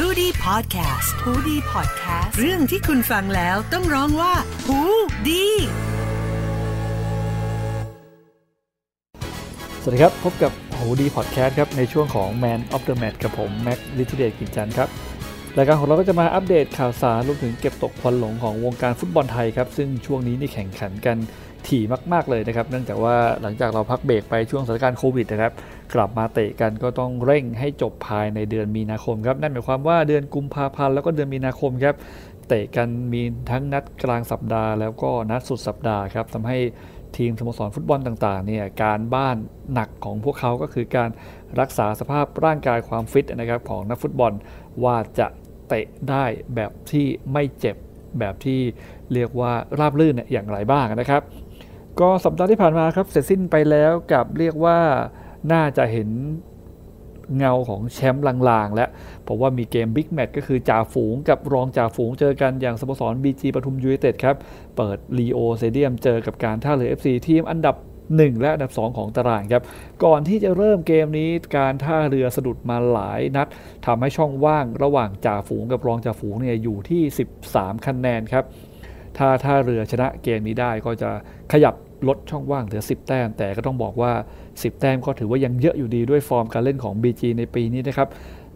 h o ดี้พอดแคสต์ฮูดี้พอดแคสต์เรื่องที่คุณฟังแล้วต้องร้องว่าหูดีสวัสดีครับ พบกับหูดีพอดแคสต์ครับ ในช่วงของ Man of the Match กับผม แม็กลิทิเดตกินจันทร์ครับรายการของเราก็จะมาอัปเดตข่าวสารรวมถึงเก็บตกควันหลงของวงการฟุตบอลไทยครับ ซึ่งช่วงนี้นี่แข่งขันกัน ถี่มาก ๆ เลยนะครับ เนื่องจากว่าหลังจากเราพักเบรกไปช่วงสถานการณ์โควิดนะครับ กลับมาเตะกันก็ต้องเร่งให้จบภายในเดือนมีนาคมครับ นั่นหมายความว่าเดือนกุมภาพันธ์แล้วก็เดือนมีนาคมครับ เตะกันมีทั้งนัดกลางสัปดาห์ แล้วก็นัดสุดสัปดาห์ครับทำให้ทีมสโมสรฟุตบอลต่างๆเนี่ยการบ้านหนักของพวกเขาก็คือการรักษาสภาพร่างกายความฟิตนะครับของนักฟุตบอลว่าจะเตะได้แบบที่ไม่เจ็บแบบที่เรียกว่าราบรื่นเนี่ยอย่างไรบ้างนะครับ ก็สัปดาห์ที่ผ่านมาครับเสร็จสิ้นไปแล้วกับเรียกว่าน่าจะเห็นเงาของแชมป์ลางๆ แล้วเพราะว่ามีเกมบิ๊กแมตช์ก็คือจ่าฝูงกับรองจ่าฝูงเจอกันอย่างสโมสร BG ปทุมยูไนเต็ดครับ เปิดลีโอเซเดียมเจอกับการท่าเรือ FC ทีมอันดับ 1 และอันดับ 2 ของตารางครับ ก่อนที่จะเริ่มเกมนี้การท่าเรือสะดุดมาหลายนัดทำให้ช่องว่างระหว่างจ่าฝูงกับรองจ่าฝูงเนี่ยอยู่ที่ 13 คะแนนครับถ้าท่าเรือชนะเกมนี้ได้ก็จะขยับ ลดช่องว่างเหลือ 10 แต้ม แต่ก็ต้องบอกว่า 10 แต้มก็ถือว่ายังเยอะอยู่ดีด้วยฟอร์มการเล่นของ BG ในปีนี้นะครับ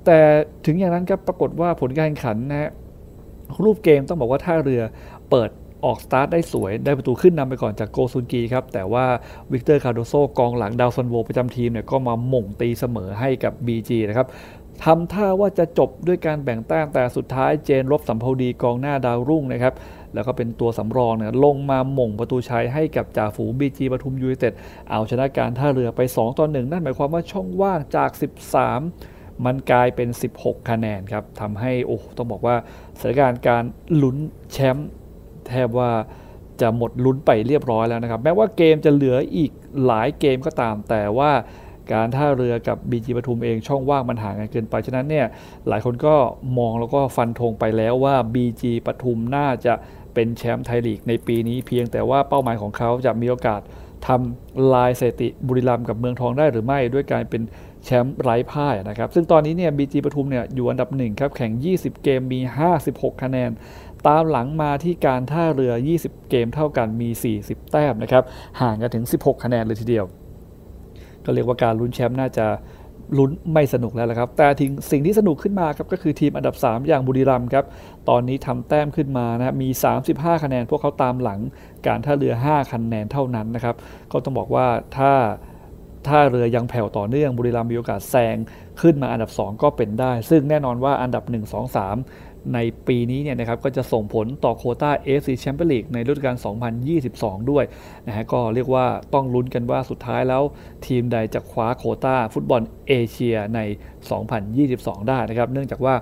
แต่ถึงอย่างนั้นครับปรากฏว่าผลการแข่งขันนะฮะรูปเกมต้องบอกว่าท่าเรือเปิดออกสตาร์ทได้สวยได้ประตูขึ้นนำไปก่อนจากโกซุนกีครับ แต่ว่าวิกเตอร์คาร์โดโซกองหลังดาวซัลโวประจำทีมเนี่ยก็มาโหม่งตีเสมอให้กับ BG นะครับทำท่าว่าจะจบด้วยการแบ่งแต้มแต่สุดท้ายเจนรบสัมภาวดีกองหน้าดาวรุ่งนะครับ แล้วก็เป็นตัวสำรองเนี่ยลงมาหม่งประตูชัยให้กับจ่าฝูงบีจีปทุมยูไนเต็ดเอาชนะการท่าเรือไป 2ต่อ1นั่นหมายความว่าช่องว่างจาก 13 มันกลายเป็น 16 คะแนนครับทำให้โอ้ต้องบอกว่าสถานการณ์การลุ้นแชมป์แทบว่าจะหมดลุ้นไปเรียบร้อยแล้วนะครับ แม้ว่าเกมจะเหลืออีกหลายเกมก็ตาม แต่ว่าการท่าเรือกับ BG ปทุมเองช่องว่างมันห่างกันเกินไป ฉะนั้นเนี่ยหลายคนก็มองแล้วก็ฟันธงไปแล้วว่า BG ปทุมน่าจะ เป็นแชมป์ไทยลีกในปีนี้เพียงแต่ว่าเป้าหมายของเขาจะมีโอกาสทำลายสถิติบุรีรัมย์กับเมืองทองได้หรือไม่ ด้วยการเป็นแชมป์ไร้พ่ายนะครับ ซึ่งตอนนี้เนี่ย BG ปทุมเนี่ยอยู่อันดับ1ครับแข่ง 20 เกมมี 56 คะแนน ตามหลังมาที่การท่าเรือ 20 เกมเท่ากันมี 40 แต้มนะครับห่างกันถึง 16 คะแนนเลยทีเดียว ก็เรียกว่าการลุ้นแชมป์น่าจะ ลุ้นไม่สนุกแล้วละครับ แต่ทิ้งสิ่งที่สนุกขึ้นมาครับก็คือทีมอันดับ 3 อย่างบุรีรัมย์ครับ ตอนนี้ทำแต้มขึ้นมานะครับมี 35 คะแนนพวกเขาตามหลัง การท่าเรือ 5 คะแนนเท่านั้นนะครับ ก็ต้องบอกว่าถ้า ท่าเรือยังแผ่วต่อเนื่องบุรีรัมย์มีโอกาสแซงขึ้นมาอันดับ 2 ก็เป็นได้ ซึ่งแน่นอนว่าอันดับ 1 2 3 ในปีนี้เนี่ยนะครับก็จะส่งผลต่อโควตา AFC Champions League ในฤดูกาล 2022 ด้วยนะฮะก็เรียกว่าต้องลุ้นกันว่าสุดท้ายแล้วทีมใดจะคว้าโควตาฟุตบอลเอเชียใน 2022 ได้นะครับเนื่องจากว่า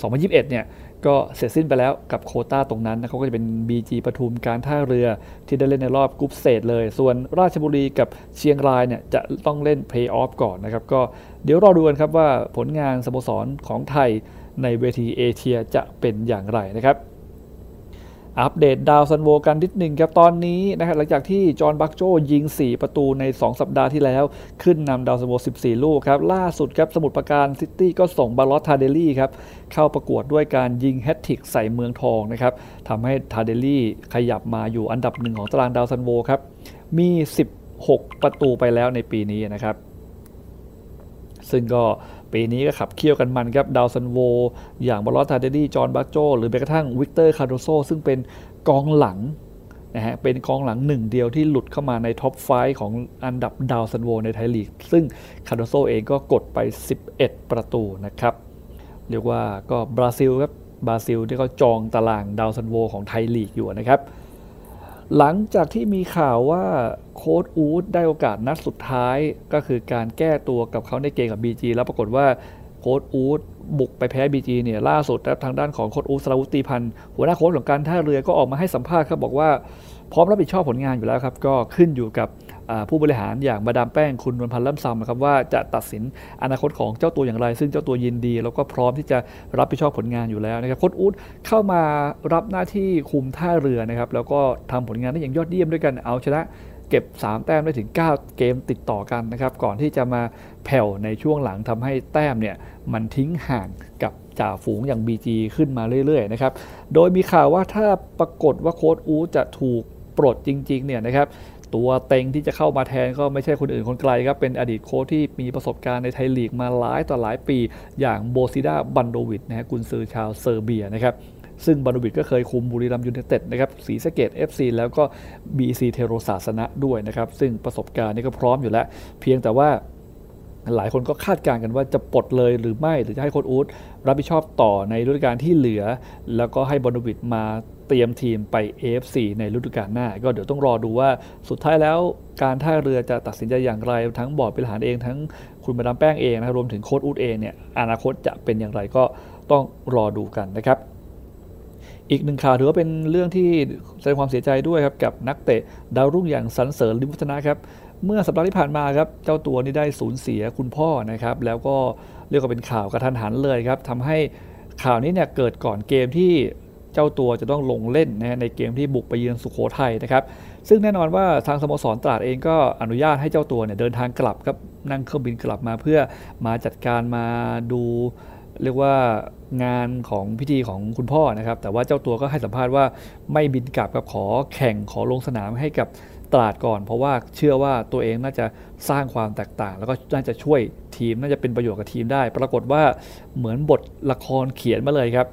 2021 เนี่ย ก็เสร็จสิ้นไปแล้วกับโควตาตรงนั้นนะเขาก็จะเป็น BG ปทุมการท่าเรือที่ได้เล่นในรอบ group stage เลย ส่วนราชบุรีกับเชียงรายเนี่ยจะต้องเล่นเพลย์ออฟก่อนนะครับ ก็เดี๋ยวรอดูกันครับว่าผลงานสโมสรของไทยในเวทีเอเชียจะเป็นอย่างไรนะครับ อัปเดตดาวซัลโวกันนิดหนึ่งครับ ตอนนี้นะครับหลังจากที่จอห์นบักโจยิง 4 ประตูใน 2 สัปดาห์ที่แล้ว ขึ้นนำดาวซัลโว 14 ลูกครับ ล่าสุดครับสมุทรปราการซิตี้ก็ส่งบาร์รอส ทาร์เดลี่ครับ เข้าประกวดด้วยการยิงแฮตทริกใส่เมืองทองนะครับทำให้ทาร์เดลี่ขยับมาอยู่อันดับหนึ่งของตารางดาวซัลโวครับมี 16 ประตูไปแล้วในปีนี้นะครับ ซึ่งก็ปีนี้ก็ขับเคี่ยวกันมันครับดาวซัลโว อย่างบาร์รอส ทาร์เดลี่ จอห์นบัคโจ หรือแม้กระทั่งวิกเตอร์ คาร์โดโซ ซึ่งเป็นกองหลังนะฮะเป็นกองหลังหนึ่งเดียวที่หลุดเข้ามาใน top five ของอันดับดาวซัลโวในไทยลีก ซึ่งคาร์โดโซเองก็กดไป 11 ประตูนะครับ เรียกว่าก็บราซิลครับบราซิลที่เขาจองตารางดาวซัลโวของไทยลีกอยู่นะครับ หลังจากที่มีข่าวว่าโค้ดอูดได้โอกาสนัดสุดท้าย ก็คือการแก้ตัวกับเขาในเกมกับ BG แล้วปรากฏว่าโค้ดอูดบุกไปแพ้ BG เนี่ยล่าสุดทางด้านของโค้ดอูดสราวุตีพันธ์หัวหน้าโค้ดของการท่าเรือก็ออกมาให้สัมภาษณ์ครับบอกว่า พร้อมรับผิดชอบผลงานอยู่แล้วครับ ก็ขึ้นอยู่กับผู้บริหารอย่างมาดามแป้งคุณนวลพันธ์ล่ำซำนะครับว่าจะตัดสินอนาคตของเจ้าตัวอย่างไร ซึ่งเจ้าตัวยินดี แล้วก็พร้อมที่จะรับผิดชอบผลงานอยู่แล้วนะครับโค้ดอูดเข้ามารับหน้าที่คุมท่าเรือนะครับแล้วก็ทำผลงานได้อย่างยอดเยี่ยมด้วยกันเอาชนะเก็บ 3 แต้มได้ถึง 9 เกมติดต่อกันนะครับ ก่อนที่จะมาแผ่วในช่วงหลังทำให้แต้มเนี่ยมันทิ้งห่างกับจ่าฝูงอย่าง BG ขึ้นมาเรื่อยๆนะครับ โดยมีข่าวว่าถ้าปรากฏว่าโค้ดอูจะถูก ปลดจริงๆเนี่ยนะครับตัวเต็งที่จะเข้ามาแทนก็ไม่ใช่คนอื่นคนไกลครับเป็นอดีตโค้ชที่มีประสบการณ์ในไทยลีกมาหลายต่อหลายปี อย่างโบซิดาร์ บันโดวิชนะฮะกุนซือชาวเซอร์เบียนะครับซึ่งบันโดวิชก็เคยคุมบุรีรัมย์ ยูไนเต็ดนะครับสีสเกต FC แล้วก็ BC เทโรศาสนะด้วยนะครับ ซึ่งประสบการณ์นี่ก็พร้อมอยู่แล้ว เพียงแต่ว่าหลายคนก็คาดการณ์กันว่าจะปลดเลยหรือไม่ หรือจะให้โค้ชอูดรับผิดชอบต่อในฤดูกาลที่เหลือ แล้วก็ให้บันโดวิชมา เตรียมทีมไป AFC ในฤดูกาลหน้า ก็เดี๋ยวต้องรอดูว่าสุดท้ายแล้วการท่าเรือจะตัดสินใจอย่างไร ทั้งบอร์ดบริหารเองทั้งคุณมาดามแป้งเองนะรวมถึงโค้ชอูดเองเนี่ยอนาคตจะเป็นอย่างไรก็ต้องรอดูกันนะครับอีกหนึ่งข่าวถือว่าเป็นเรื่องที่แสดงความเสียใจด้วยครับกับนักเตะดาวรุ่งอย่างสันเสริญลิมวัฒนะครับเมื่อสัปดาห์ที่ผ่านมาครับเจ้าตัวนี้ได้สูญเสียคุณพ่อนะครับแล้วก็เรียกว่าเป็นข่าวกระทันหันเลยครับทำให้ข่าวนี้เนี่ยเกิดก่อนเกมที่ เจ้าตัวจะต้องลงเล่นนะในเกมที่บุกไปเยือนสุโขทัยนะครับ ซึ่งแน่นอนว่าทางสโมสรตราดเองก็อนุญาตให้เจ้าตัวเนี่ยเดินทางกลับครับนั่งเครื่องบินกลับมาเพื่อมาจัดการมาดูเรียกว่างานของพิธีของคุณพ่อนะครับ แต่ว่าเจ้าตัวก็ให้สัมภาษณ์ว่าไม่บินกลับกับขอแข่งขอลงสนามให้กับตราดก่อน เพราะว่าเชื่อว่าตัวเองน่าจะสร้างความแตกต่าง แล้วก็น่าจะช่วยทีมน่าจะเป็นประโยชน์กับทีมได้ ปรากฏว่าเหมือนบทละครเขียนมาเลยครับ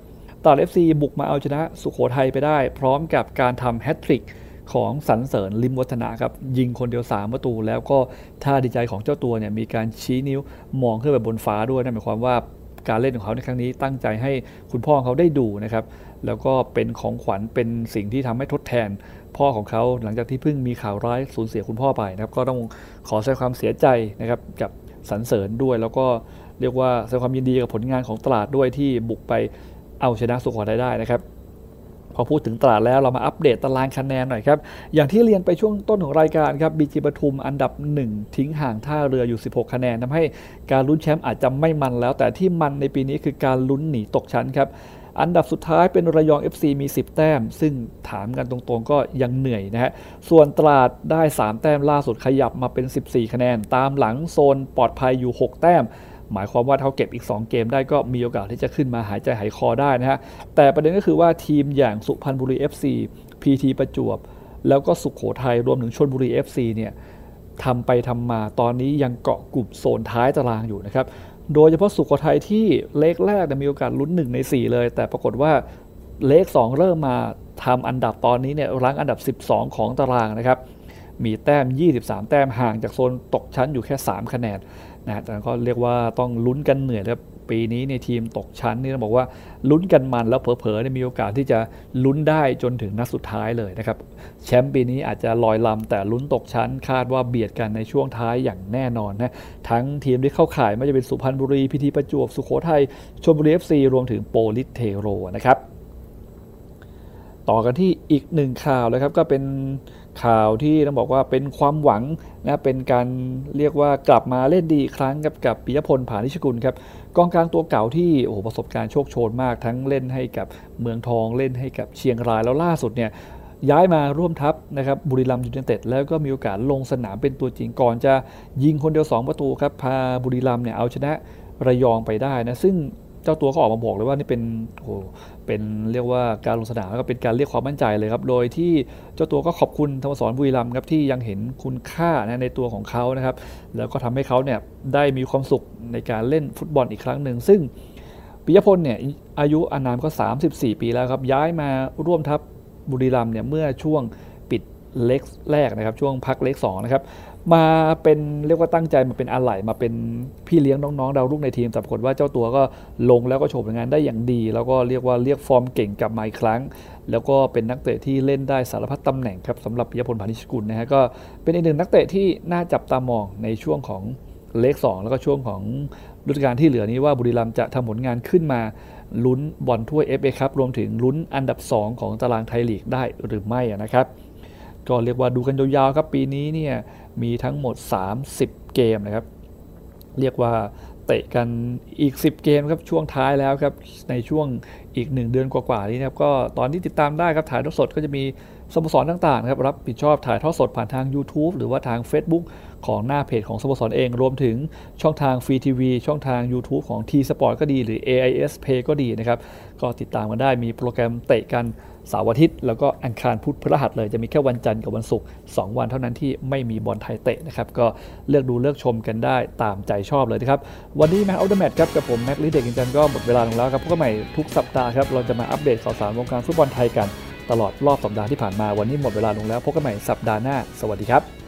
ตราดเอฟซีบุกมาเอาชนะสุโขทัยไปได้ พร้อมกับการทำแฮตทริกของสันเสริญลิมวัฒนะครับยิงคนเดียว 3 ประตู แล้วก็ท่าดีใจของเจ้าตัวเนี่ยมีการชี้นิ้วมองขึ้นไปบนฟ้าด้วยนั่นหมายความว่าการเล่นของเขาในครั้งนี้ตั้งใจให้คุณพ่อเขาได้ดูนะครับแล้วก็เป็นของขวัญเป็นสิ่งที่ทำให้ทดแทน พ่อของเขาหลังจากที่เพิ่งมีข่าวร้ายสูญเสียคุณพ่อไปนะครับก็ต้องขอแสดงความเสียใจนะครับกับสรรเสริญด้วย แล้วก็เรียกว่าแสดงความยินดีกับผลงานของตลาดด้วยที่บุกไป เอาชนะสุโขทัยได้นะครับพอพูดถึงตลาดแล้วเรามาอัปเดตตารางคะแนนหน่อยครับ อย่างที่เรียนไปช่วงต้นของรายการครับบีจีปทุมอันดับ 1 ทิ้งห่างท่าเรืออยู่ 16 คะแนนทำให้การลุ้นแชมป์อาจจะไม่มันแล้ว แต่ที่มันในปีนี้คือการลุ้นหนีตกชั้นครับ อันดับสุดท้ายเป็นระยอง FC มี 10 แต้ม ซึ่งถามกันตรงๆก็ยังเหนื่อยนะฮะส่วนตราดได้ 3 แต้มล่าสุดขยับมาเป็น 14 คะแนน ตามหลังโซนปลอดภัยอยู่ 6 แต้ม หมายความว่าเขาเก็บอีก 2 เกมได้ก็มีโอกาสที่จะขึ้นมาหายใจหายคอได้นะฮะ แต่ประเด็นก็คือว่าทีมอย่างสุพรรณบุรี FC PT ประจวบ แล้วก็สุขโขทัยรวมถึงชนบุรี FC เนี่ยทำไปทำมาตอนนี้ยังเกาะกลุ่มโซนท้ายตารางอยู่นะครับ โดยเฉพาะสุโขทัยที่เลขแรกมีโอกาสลุ้น1ใน 4 เลย แต่ปรากฏว่าเลข 2 เริ่มมาทำอันดับตอนนี้เนี่ยรั้งอันดับ 12 ของตารางนะครับ มีแต้ม 23 แต้มห่างจากโซนตกชั้นอยู่แค่ 3 คะแนนนะแต่ก็เรียกว่าต้องลุ้นกันเหนื่อยครับปีนี้ในทีมตกชั้นนี่ต้องบอกว่าลุ้นกันมันแล้วเผลอๆมีโอกาสที่จะลุ้นได้จนถึงนัดสุดท้ายเลยนะครับแชมป์ปีนี้อาจจะลอยลำแต่ลุ้นตกชั้นคาดว่าเบียดกันในช่วงท้ายอย่างแน่นอนนะทั้งทีมที่เข้าข่ายไม่จะเป็นสุพรรณบุรีพีทีประจวบสุโขทัยชลบุรีเอฟซีรวมถึงโปลิสเทโรนะครับ ต่อกันที่อีกหนึ่งข่าวเลยครับก็เป็นข่าวที่ต้องบอกว่าเป็นความหวังนะเป็นการเรียกว่ากลับมาเล่นดีครั้งกับกับปิยพลผานิชกุลครับกองกลางตัวเก่าที่โอ้ประสบการณ์โชคโชนมาก ทั้งเล่นให้กับเมืองทองเล่นให้กับเชียงรายแล้วล่าสุดเนี่ยย้ายมาร่วมทัพนะครับบุรีรัมย์ยูไนเต็ดแล้วก็มีโอกาสลงสนามเป็นตัวจริงก่อนจะยิงคนเดียว 2 ประตูครับพาบุรีรัมย์เนี่ยเอาชนะระยองไปได้นะซึ่ง เจ้าตัวก็ออกมาบอกเลยว่านี่เป็นโอ้เป็นเรียกว่าการลงสนามแล้วก็เป็นการเรียกความมั่นใจเลยครับ โดยที่เจ้าตัวก็ขอบคุณธรรมสรบุรีรัมย์ครับที่ยังเห็นคุณค่านะในตัวของเขานะครับ แล้วก็ทำให้เขาเนี่ยได้มีความสุขในการเล่นฟุตบอลอีกครั้งหนึ่งซึ่งปิยพลเนี่ยอายุอานามก็ 34 ปีแล้วครับ ย้ายมาร่วมทัพบุรีรัมย์เนี่ยเมื่อช่วงปิดเล็กแรกนะครับ ช่วงพักเล็ก2นะครับ มาเป็นเรียกว่าตั้งใจมาเป็นอะไหล่มาเป็นพี่เลี้ยงน้องๆดาวรุ่งในทีมแต่ปรากฏว่าเจ้าตัวก็ลงแล้วก็โชว์ผลงานได้อย่างดี แล้วก็เรียกว่าเรียกฟอร์มเก่งกลับมาอีกครั้ง แล้วก็เป็นนักเตะที่เล่นได้สารพัดตำแหน่งครับสำหรับปิยพลพานิชกุลนะฮะก็เป็นอีกหนึ่งนักเตะที่น่าจับตามองในช่วงของเลข2แล้วก็ช่วงของฤดูกาลที่เหลือนี้ว่าบุรีรัมย์จะทำผลงานขึ้นมาลุ้นบอลถ้วยเอฟเอครับรวมถึงลุ้นอันดับ 2 ของตารางไทยลีกได้หรือไม่นะครับ ก็เรียกว่าดูกันยาวๆครับปีนี้เนี่ยมีทั้งหมด 30 เกมนะครับ เรียกว่าเตะกันอีก 10 เกมครับช่วงท้ายแล้วครับในช่วงอีก 1 เดือนกว่าๆนี้นะครับก็ตอนที่ติดตามได้ครับถ่ายทอดสดก็จะมีสโมสรต่างๆครับรับผิดชอบถ่ายทอดสดผ่านทาง YouTube หรือว่าทาง Facebook ของหน้าเพจของสโมสรเอง รวมถึงช่องทางฟรีทีวีช่องทาง YouTube ของ T Sport ก็ดีหรือ AIS Pay ก็ดีนะครับ ก็ติดตามกันได้มีโปรแกรมเตะกัน เสาร์อาทิตย์แล้วก็อังคารพุธพฤหัสเลยจะมีแค่วันจันทร์กับวันศุกร์2วันเท่านั้นที่ไม่มีบอลไทยเตะนะครับก็เลือกดูเลือกชมกันได้ตามใจชอบเลยนะครับวันนี้ Mac of the Match ครับกับผมแม็กลิเดกินจันก็หมดเวลาลงแล้วครับพบกันใหม่ทุกสัปดาห์ครับเราจะมาอัปเดตข่าวสารวงการฟุตบอลไทยกัน ตลอดรอบสัปดาห์ที่ผ่านมาวันนี้หมดเวลาลงแล้วพบกันใหม่สัปดาห์หน้า สวัสดีครับ